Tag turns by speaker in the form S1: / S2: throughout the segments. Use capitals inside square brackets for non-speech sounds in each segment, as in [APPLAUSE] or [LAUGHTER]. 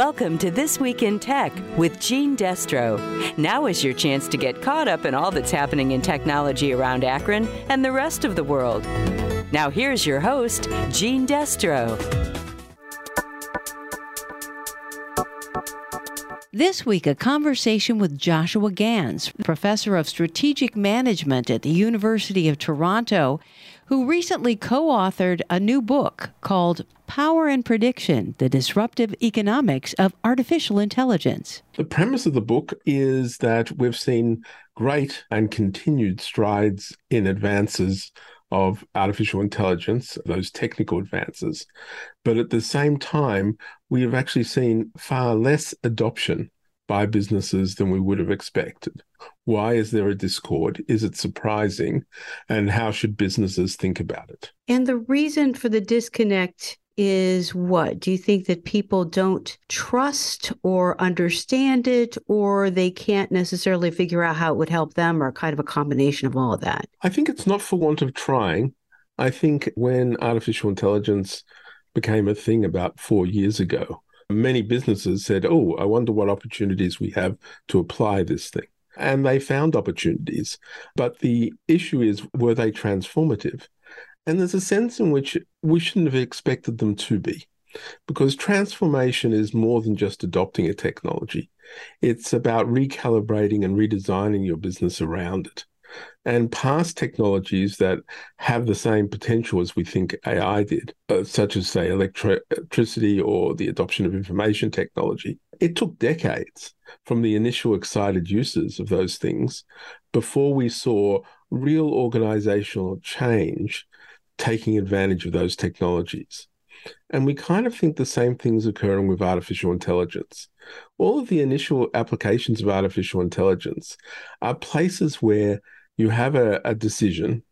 S1: Welcome to This Week in Tech with Gene Destro. Now is your chance to get caught up in all that's happening in technology around Akron and the rest of the world. Now, here's your host, Gene Destro.
S2: This week, a conversation with Joshua Gans, professor of strategic management at the University of Toronto, who recently co authored a new book called Power and Prediction The Disruptive Economics of Artificial Intelligence.
S3: The premise of the book is that we've seen great and continued strides in advances of artificial intelligence, those technical advances. But at the same time, we have actually seen far less adoption by businesses than we would have expected. Why is there a discord? Is it surprising? And how should businesses think about it?
S2: And the reason for the disconnect is what? Do you think that people don't trust or understand it, or they can't necessarily figure out how it would help them, or kind of a combination of all of that?
S3: I think it's not for want of trying. I think when artificial intelligence became a thing about four years ago, many businesses said, Oh, I wonder what opportunities we have to apply this thing. And they found opportunities. But the issue is, were they transformative? And there's a sense in which we shouldn't have expected them to be, because transformation is more than just adopting a technology. It's about recalibrating and redesigning your business around it. And past technologies that have the same potential as we think AI did, uh, such as, say, electricity or the adoption of information technology, it took decades from the initial excited uses of those things before we saw real organizational change taking advantage of those technologies. And we kind of think the same thing's occurring with artificial intelligence. All of the initial applications of artificial intelligence are places where you have a, a decision,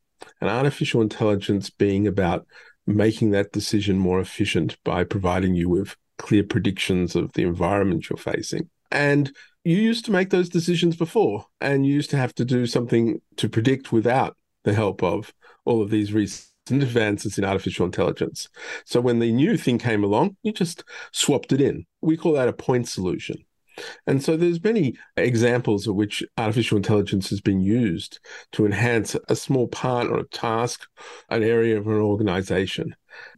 S3: and artificial intelligence being about making that decision more efficient by providing you with clear predictions of the environment you're facing. And you used to make those decisions before, and you used to have to do something to predict without the help of all of these recent advances in artificial intelligence. So when the new thing came along, you just swapped it in. We call that a point solution. And so there's many examples of which artificial intelligence has been used to enhance a small part or a task, an area of an organization.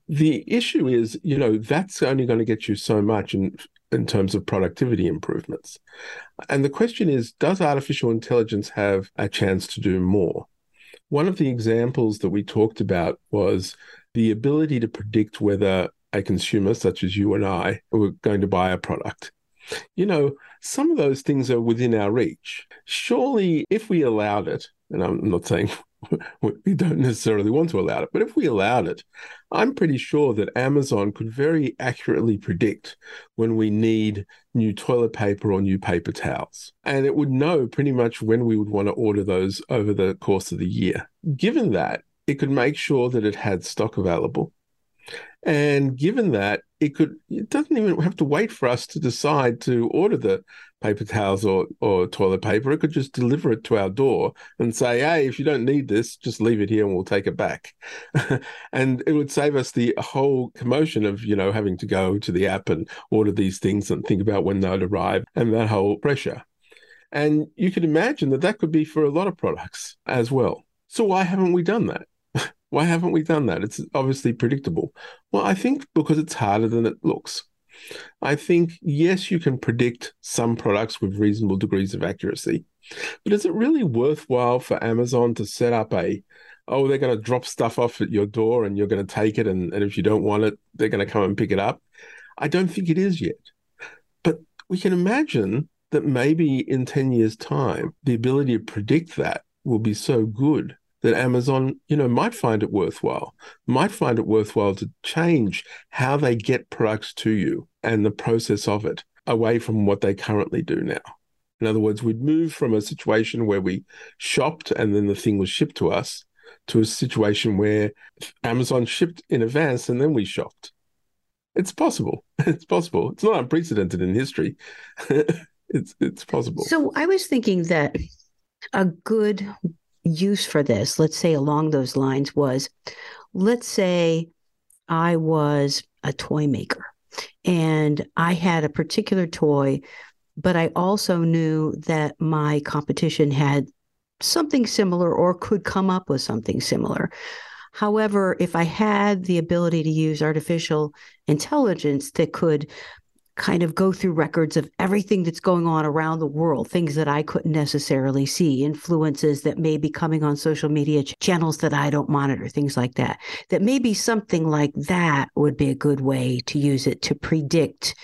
S3: The issue is, you know, that's only going to get you so much in in terms of productivity improvements. And the question is, does artificial intelligence have a chance to do more? One of the examples that we talked about was the ability to predict whether a consumer, such as you and I, were going to buy a product. You know, some of those things are within our reach. Surely, if we allowed it, and I'm not saying [LAUGHS] we don't necessarily want to allow it, but if we allowed it, I'm pretty sure that Amazon could very accurately predict when we need new toilet paper or new paper towels. And it would know pretty much when we would want to order those over the course of the year. Given that, it could make sure that it had stock available. And given that, it could it doesn't even have to wait for us to decide to order the paper towels or, or toilet paper. It could just deliver it to our door and say, hey, if you don't need this, just leave it here and we'll take it back. [LAUGHS] and it would save us the whole commotion of, you know, having to go to the app and order these things and think about when they'd arrive and that whole pressure. And you can imagine that that could be for a lot of products as well. So why haven't we done that? Why haven't we done that? It's obviously predictable. Well, I think because it's harder than it looks. I think, yes, you can predict some products with reasonable degrees of accuracy, but is it really worthwhile for Amazon to set up a, oh, they're going to drop stuff off at your door and you're going to take it, and, and if you don't want it, they're going to come and pick it up? I don't think it is yet. But we can imagine that maybe in 10 years' time, the ability to predict that will be so good that Amazon, you know, might find it worthwhile, might find it worthwhile to change how they get products to you and the process of it away from what they currently do now. In other words, we'd move from a situation where we shopped and then the thing was shipped to us to a situation where Amazon shipped in advance and then we shopped. It's possible. [LAUGHS] It's possible. It's not unprecedented in history. [LAUGHS] it's it's possible.
S2: So I was thinking that a good use for this, let's say along those lines, was let's say I was a toy maker
S4: and I had a particular toy, but I also knew that my competition had something similar or could come up with something similar. However, if I had the ability to use artificial intelligence that could kind of go through records of everything that's going on around the world, things that I couldn't necessarily see, influences that may be coming on social media channels that I don't monitor, things like that. That maybe something like that would be a good way to use it to predict,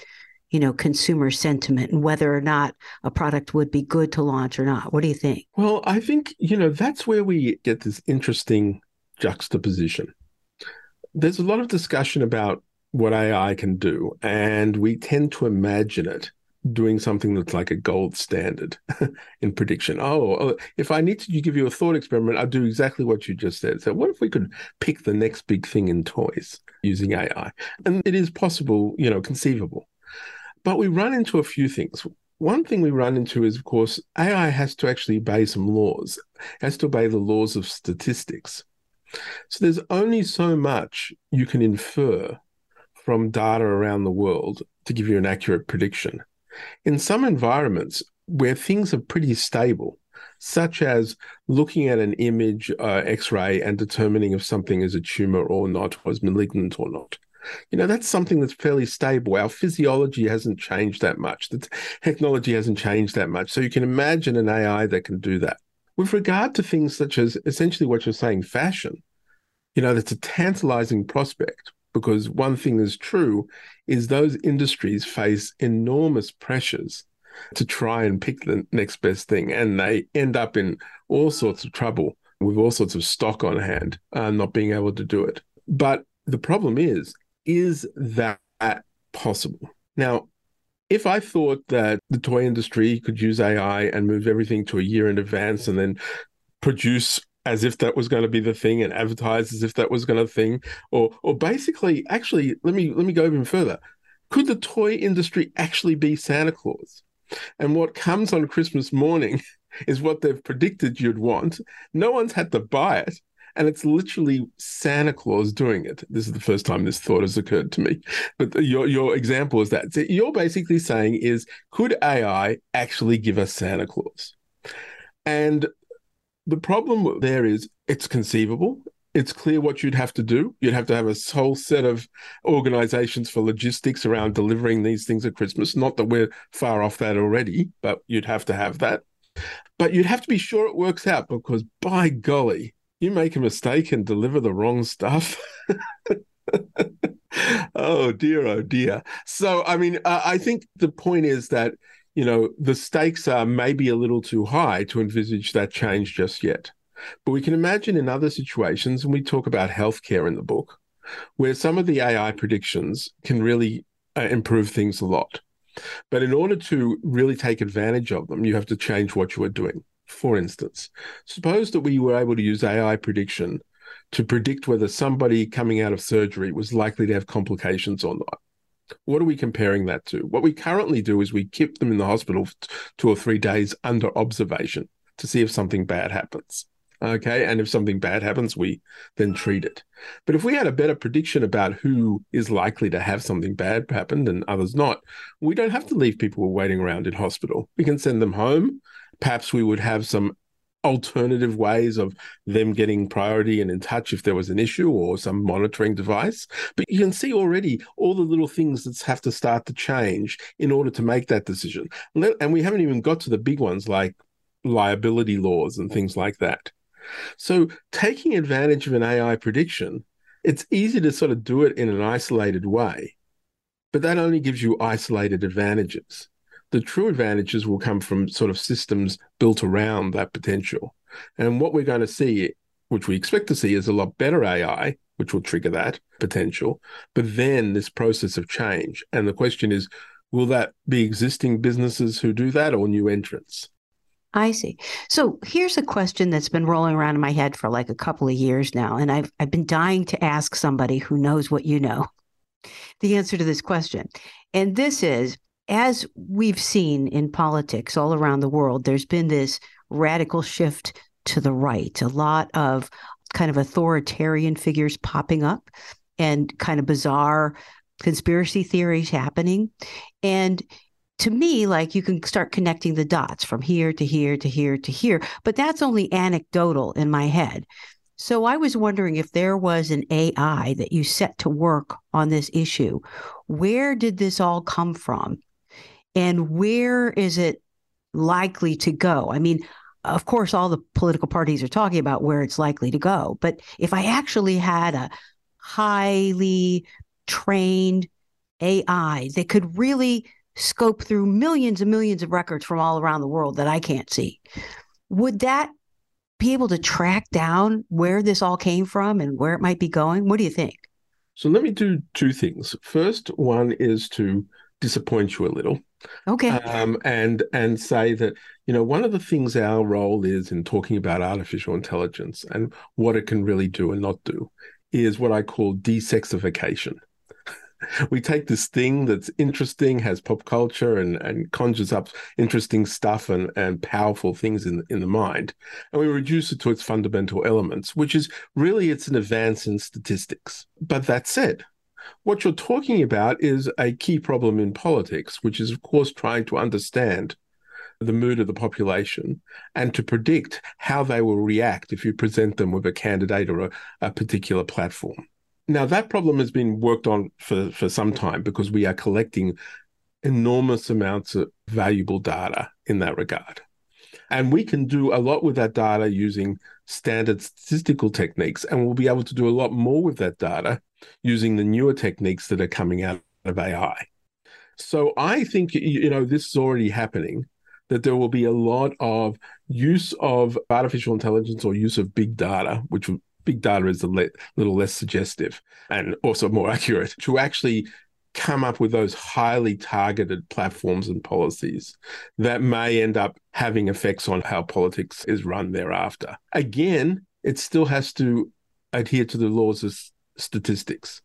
S4: you know, consumer sentiment and whether or not a product would be good to launch or not. What do you think?
S3: Well, I think, you know, that's where we get this interesting juxtaposition. There's a lot of discussion about what AI can do, and we tend to imagine it doing something that's like a gold standard [LAUGHS] in prediction. Oh, oh, if I need to give you a thought experiment, I'll do exactly what you just said. So, what if we could pick the next big thing in toys using AI? And it is possible, you know, conceivable. But we run into a few things. One thing we run into is, of course, AI has to actually obey some laws, has to obey the laws of statistics. So there's only so much you can infer from data around the world to give you an accurate prediction. In some environments where things are pretty stable, such as looking at an image uh, x-ray and determining if something is a tumor or not, is malignant or not. You know, that's something that's fairly stable. Our physiology hasn't changed that much. The technology hasn't changed that much. So you can imagine an AI that can do that. With regard to things such as essentially what you're saying, fashion, you know, that's a tantalizing prospect because one thing is true is those industries face enormous pressures to try and pick the next best thing and they end up in all sorts of trouble with all sorts of stock on hand uh, not being able to do it. But the problem is is that possible? Now if I thought that the toy industry could use AI and move everything to a year in advance and then produce as if that was going to be the thing and advertise as if that was going to thing or or basically actually let me let me go even further could the toy industry actually be santa claus and what comes on christmas morning [LAUGHS] is what they've predicted you'd want no one's had to buy it and it's literally Santa Claus doing it. This is the first time this thought has occurred to me. But your your example is that so you're basically saying is could AI actually give us Santa Claus? And the problem there is it's conceivable. It's clear what you'd have to do. You'd have to have a whole set of organizations for logistics around delivering these things at Christmas. Not that we're far off that already, but you'd have to have that. But you'd have to be sure it works out because, by golly, you make a mistake and deliver the wrong stuff. [LAUGHS] oh dear, oh dear. So, I mean, uh, I think the point is that you know, the stakes are maybe a little too high to envisage that change just yet. But we can imagine in other situations, and we talk about healthcare in the book, where some of the AI predictions can really uh, improve things a lot. But in order to really take advantage of them, you have to change what you are doing. For instance, suppose that we were able to use AI prediction to predict whether somebody coming out of surgery was likely to have complications or not. What are we comparing that to? What we currently do is we keep them in the hospital two or three days under observation to see if something bad happens. Okay. And if something bad happens, we then treat it. But if we had a better prediction about who is likely to have something bad happen and others not, we don't have to leave people waiting around in hospital. We can send them home. Perhaps we would have some alternative ways of them getting priority and in touch if there was an issue or some monitoring device. But you can see already all the little things that have to start to change in order to make that decision. And we haven't even got to the big ones like liability laws and things like that. So, taking advantage of an AI prediction, it's easy to sort of do it in an isolated way, but that only gives you isolated advantages the true advantages will come from sort of systems built around that potential. And what we're going to see, which we expect to see, is a lot better AI, which will trigger that potential, but then this process of change. And the question is, will that be existing businesses who do that or new entrants?
S4: I see. So here's a question that's been rolling around in my head for like a couple of years now. And I've, I've been dying to ask somebody who knows what you know [LAUGHS] the answer to this question. And this is as we've seen in politics all around the world, there's been this radical shift to the right, a lot of kind of authoritarian figures popping up and kind of bizarre conspiracy theories happening. And to me, like you can start connecting the dots from here to here to here to here, but that's only anecdotal in my head. So I was wondering if there was an AI that you set to work on this issue. Where did this all come from? And where is it likely to go? I mean, of course, all the political parties are talking about where it's likely to go. But if I actually had a highly trained AI that could really scope through millions and millions of records from all around the world that I can't see, would that be able to track down where this all came from and where it might be going? What do you think?
S3: So let me do two things. First one is to disappoint you a little.
S4: Okay.
S3: Um, and and say that you know one of the things our role is in talking about artificial intelligence and what it can really do and not do is what I call desexification [LAUGHS] we take this thing that's interesting, has pop culture and, and conjures up interesting stuff and, and powerful things in, in the mind, and we reduce it to its fundamental elements, which is really it's an advance in statistics. But that said, what you're talking about is a key problem in politics, which is, of course, trying to understand the mood of the population and to predict how they will react if you present them with a candidate or a, a particular platform. Now, that problem has been worked on for, for some time because we are collecting enormous amounts of valuable data in that regard. And we can do a lot with that data using standard statistical techniques. And we'll be able to do a lot more with that data using the newer techniques that are coming out of AI. So I think, you know, this is already happening, that there will be a lot of use of artificial intelligence or use of big data, which big data is a le- little less suggestive and also more [LAUGHS] accurate to actually come up with those highly targeted platforms and policies that may end up having effects on how politics is run thereafter. Again, it still has to adhere to the laws of statistics.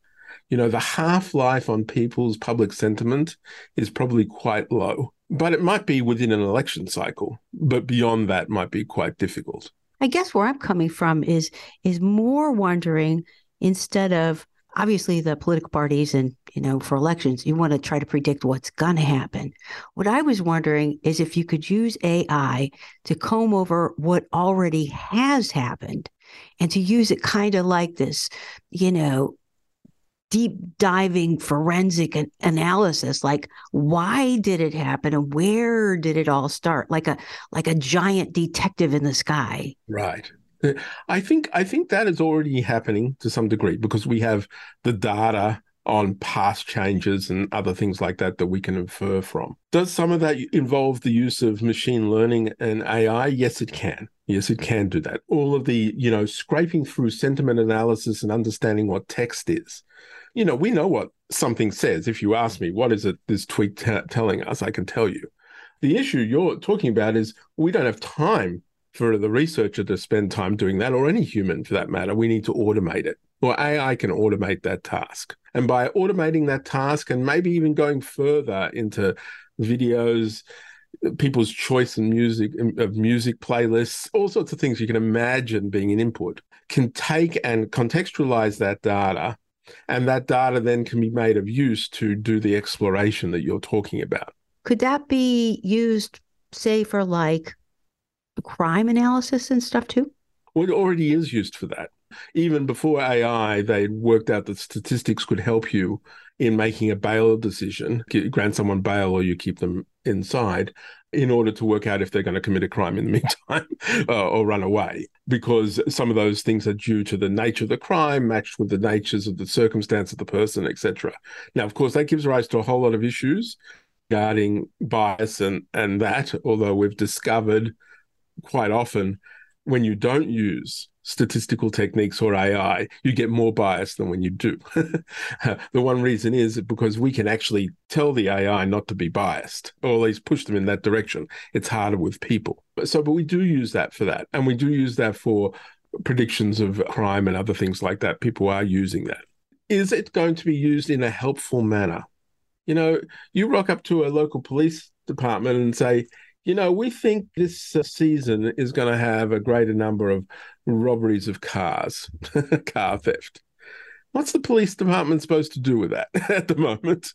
S3: You know, the half life on people's public sentiment is probably quite low, but it might be within an election cycle, but beyond that might be quite difficult.
S4: I guess where I'm coming from is is more wondering instead of obviously the political parties and you know for elections you want to try to predict what's going to happen. What I was wondering is if you could use AI to comb over what already has happened and to use it kind of like this, you know, deep diving forensic analysis like why did it happen and where did it all start? Like a like a giant detective in the sky.
S3: Right. Uh, I think i think that is already happening to some degree because we have the data on past changes and other things like that that we can infer from does some of that involve the use of machine learning and ai yes it can yes it can do that all of the you know scraping through sentiment analysis and understanding what text is you know, we know what something says. If you ask me, what is it this tweet t- telling us? I can tell you. The issue you're talking about is we don't have time for the researcher to spend time doing that, or any human for that matter. We need to automate it. Well, AI can automate that task. And by automating that task and maybe even going further into videos, people's choice in music of music playlists, all sorts of things you can imagine being an input, can take and contextualize that data and that data then can be made of use to do the exploration that you're talking about.
S4: Could that be used, say, for like crime analysis and stuff too?
S3: Well, it already is used for that. Even before AI, they worked out that statistics could help you in making a bail decision, grant someone bail or you keep them inside in order to work out if they're going to commit a crime in the [LAUGHS] meantime uh, or run away. Because some of those things are due to the nature of the crime matched with the natures of the circumstance of the person etc now of course that gives rise to a whole lot of issues regarding bias and and that although we've discovered quite often when you don't use statistical techniques or AI, you get more bias than when you do. [LAUGHS] the one reason is because we can actually tell the AI not to be biased, or at least push them in that direction. It's harder with people. So, but we do use that for that. And we do use that for predictions of crime and other things like that. People are using that. Is it going to be used in a helpful manner? You know, you rock up to a local police department and say, you know, we think this uh, season is going to have a greater number of robberies of cars, [LAUGHS] car theft. What's the police department supposed to do with that [LAUGHS] at the moment?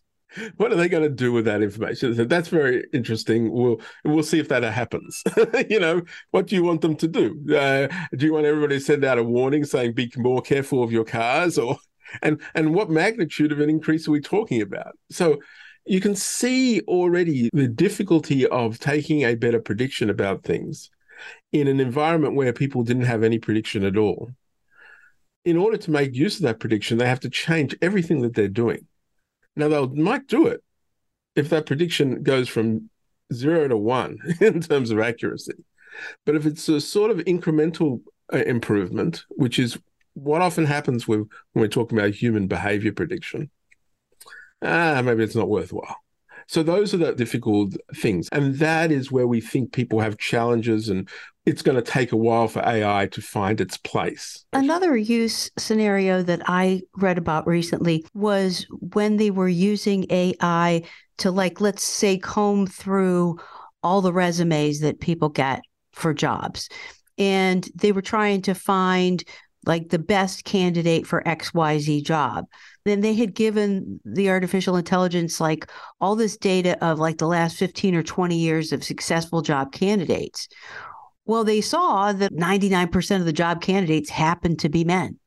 S3: What are they going to do with that information? So that's very interesting. We'll we'll see if that happens. [LAUGHS] you know, what do you want them to do? Uh, do you want everybody to send out a warning saying be more careful of your cars, or and and what magnitude of an increase are we talking about? So you can see already the difficulty of taking a better prediction about things in an environment where people didn't have any prediction at all. In order to make use of that prediction, they have to change everything that they're doing. Now, they might do it if that prediction goes from zero to one [LAUGHS] in terms of accuracy. But if it's a sort of incremental uh, improvement, which is what often happens when we're talking about human behavior prediction, ah, maybe it's not worthwhile. So those are the difficult things. And that is where we think people have challenges and it's going to take a while for AI to find its place.
S4: Another use scenario that I read about recently was when they were using AI to, like, let's say, comb through all the resumes that people get for jobs. And they were trying to find like the best candidate for XYZ job. Then they had given the artificial intelligence like all this data of like the last 15 or 20 years of successful job candidates. Well, they saw that 99% of the job candidates happened to be men.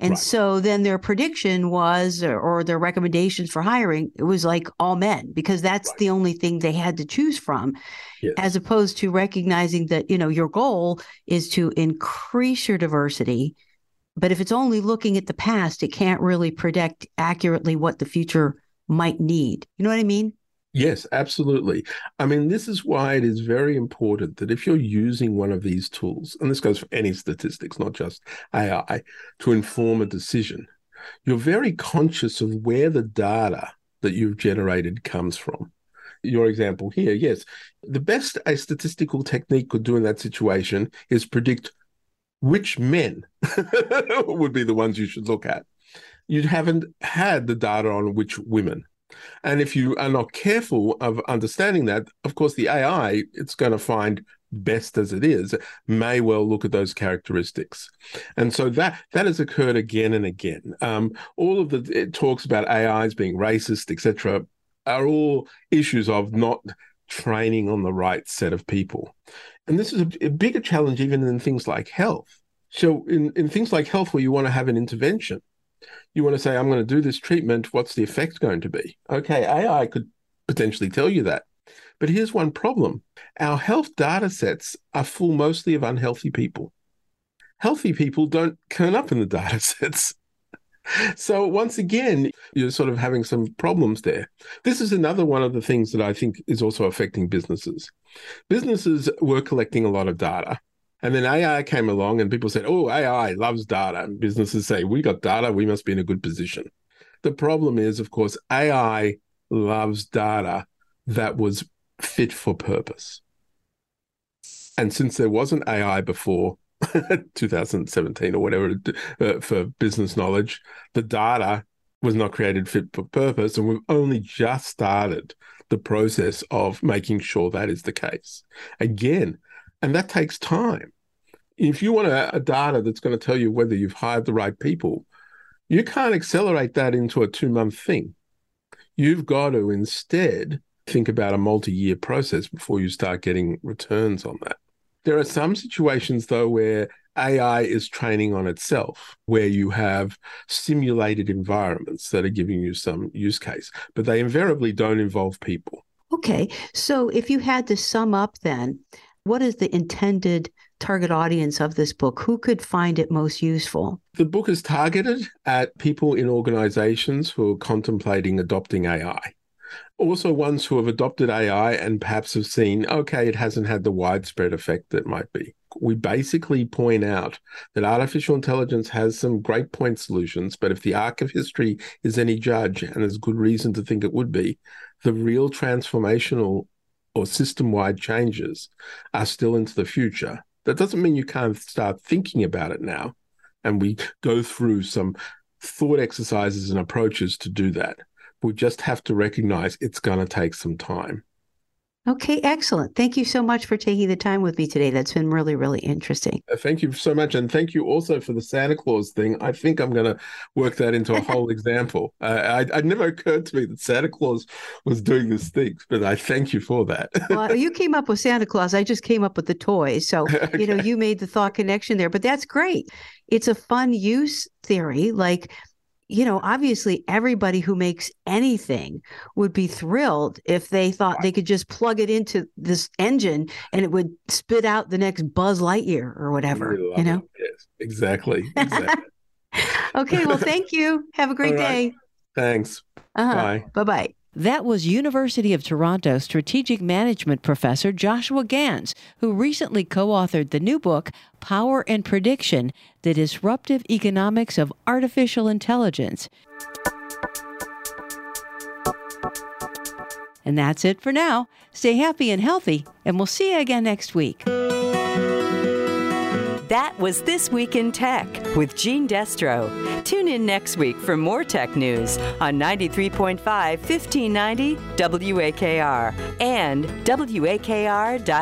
S4: And right. so then their prediction was, or, or, their recommendations for hiring, it was like all men, because that's right. the only thing they had to choose from, yes. as opposed to recognizing that, you know, your goal is to increase your diversity but if it's only looking at the past, it can't really predict accurately what the future might need. You know what I mean?
S3: Yes, absolutely. I mean, this is why it is very important that if you're using one of these tools, and this goes for any statistics, not just AI, to inform a decision, you're very conscious of where the data that you've generated comes from. Your example here, yes, the best a statistical technique could do in that situation is predict which men [LAUGHS] would be the ones you should look at. You haven't had the data on which women. And if you are not careful of understanding that, of course, the AI, it's going to find best as it is, may well look at those characteristics. And so that that has occurred again and again. Um, all of the talks about AIs being racist, etc., are all issues of not training on the right set of people. And this is a, a bigger challenge even in things like health. So in, in things like health where you want to have an intervention, you want to say, I'm going to do this treatment. What's the effect going to be? Okay, AI could potentially tell you that. But here's one problem. Our health data sets are full mostly of unhealthy people. Healthy people don't turn up in the data [LAUGHS] sets. So once again, you're sort of having some problems there. This is another one of the things that I think is also affecting businesses. Businesses were collecting a lot of data. And then AI came along and people said, oh, AI loves data. And businesses say, we got data, we must be in a good position. The problem is, of course, AI loves data that was fit for purpose. And since there wasn't AI before [LAUGHS] 2017 or whatever uh, for business knowledge, the data was not created fit for purpose. And we've only just started the process of making sure that is the case. Again, and that takes time. If you want a, a data that's going to tell you whether you've hired the right people, you can't accelerate that into a two month thing. You've got to instead think about a multi year process before you start getting returns on that. There are some situations, though, where AI is training on itself, where you have simulated environments that are giving you some use case, but they invariably don't involve people.
S4: Okay. So if you had to sum up then, what is the intended target audience of this book? Who could find it most useful?
S3: The book is targeted at people in organizations who are contemplating adopting AI also ones who have adopted AI and perhaps have seen, okay, it hasn't had the widespread effect that might be. We basically point out that artificial intelligence has some great point solutions, but if the arc of history is any judge, and there's good reason to think it would be, the real transformational or system wide changes are still into the future. That doesn't mean you can't start thinking about it now. And we go through some thought exercises and approaches to do that we just have to recognize it's going to take some time.
S4: Okay, excellent. Thank you so much for taking the time with me today. That's been really, really interesting.
S3: Uh, thank you so much. And thank you also for the Santa Claus thing. I think I'm going to work that into a [LAUGHS] whole example. Uh, I, it never occurred to me that Santa Claus was doing this thing, but I thank you for that.
S4: well, [LAUGHS] you came up with Santa Claus. I just came up with the toys. So, okay. [LAUGHS] you know, you made the thought connection there, but that's great. It's a fun use theory. Like, you know, obviously everybody who makes anything would be thrilled if they thought they could just plug it into this engine and it would spit out the next Buzz Lightyear or whatever. You know?
S3: It. Yes, exactly. exactly. [LAUGHS]
S4: okay. Well, thank you. Have a great right. day.
S3: Thanks.
S4: Uh-huh. Bye. Bye bye.
S2: That was University of Toronto strategic management professor Joshua Gans, who recently co authored the new book, Power and Prediction The Disruptive Economics of Artificial Intelligence. And that's it for now. Stay happy and healthy, and we'll see you again next week.
S1: That was This Week in Tech with Gene Destro. Tune in next week for more tech news on 93.5 1590 WAKR and WAKR.net.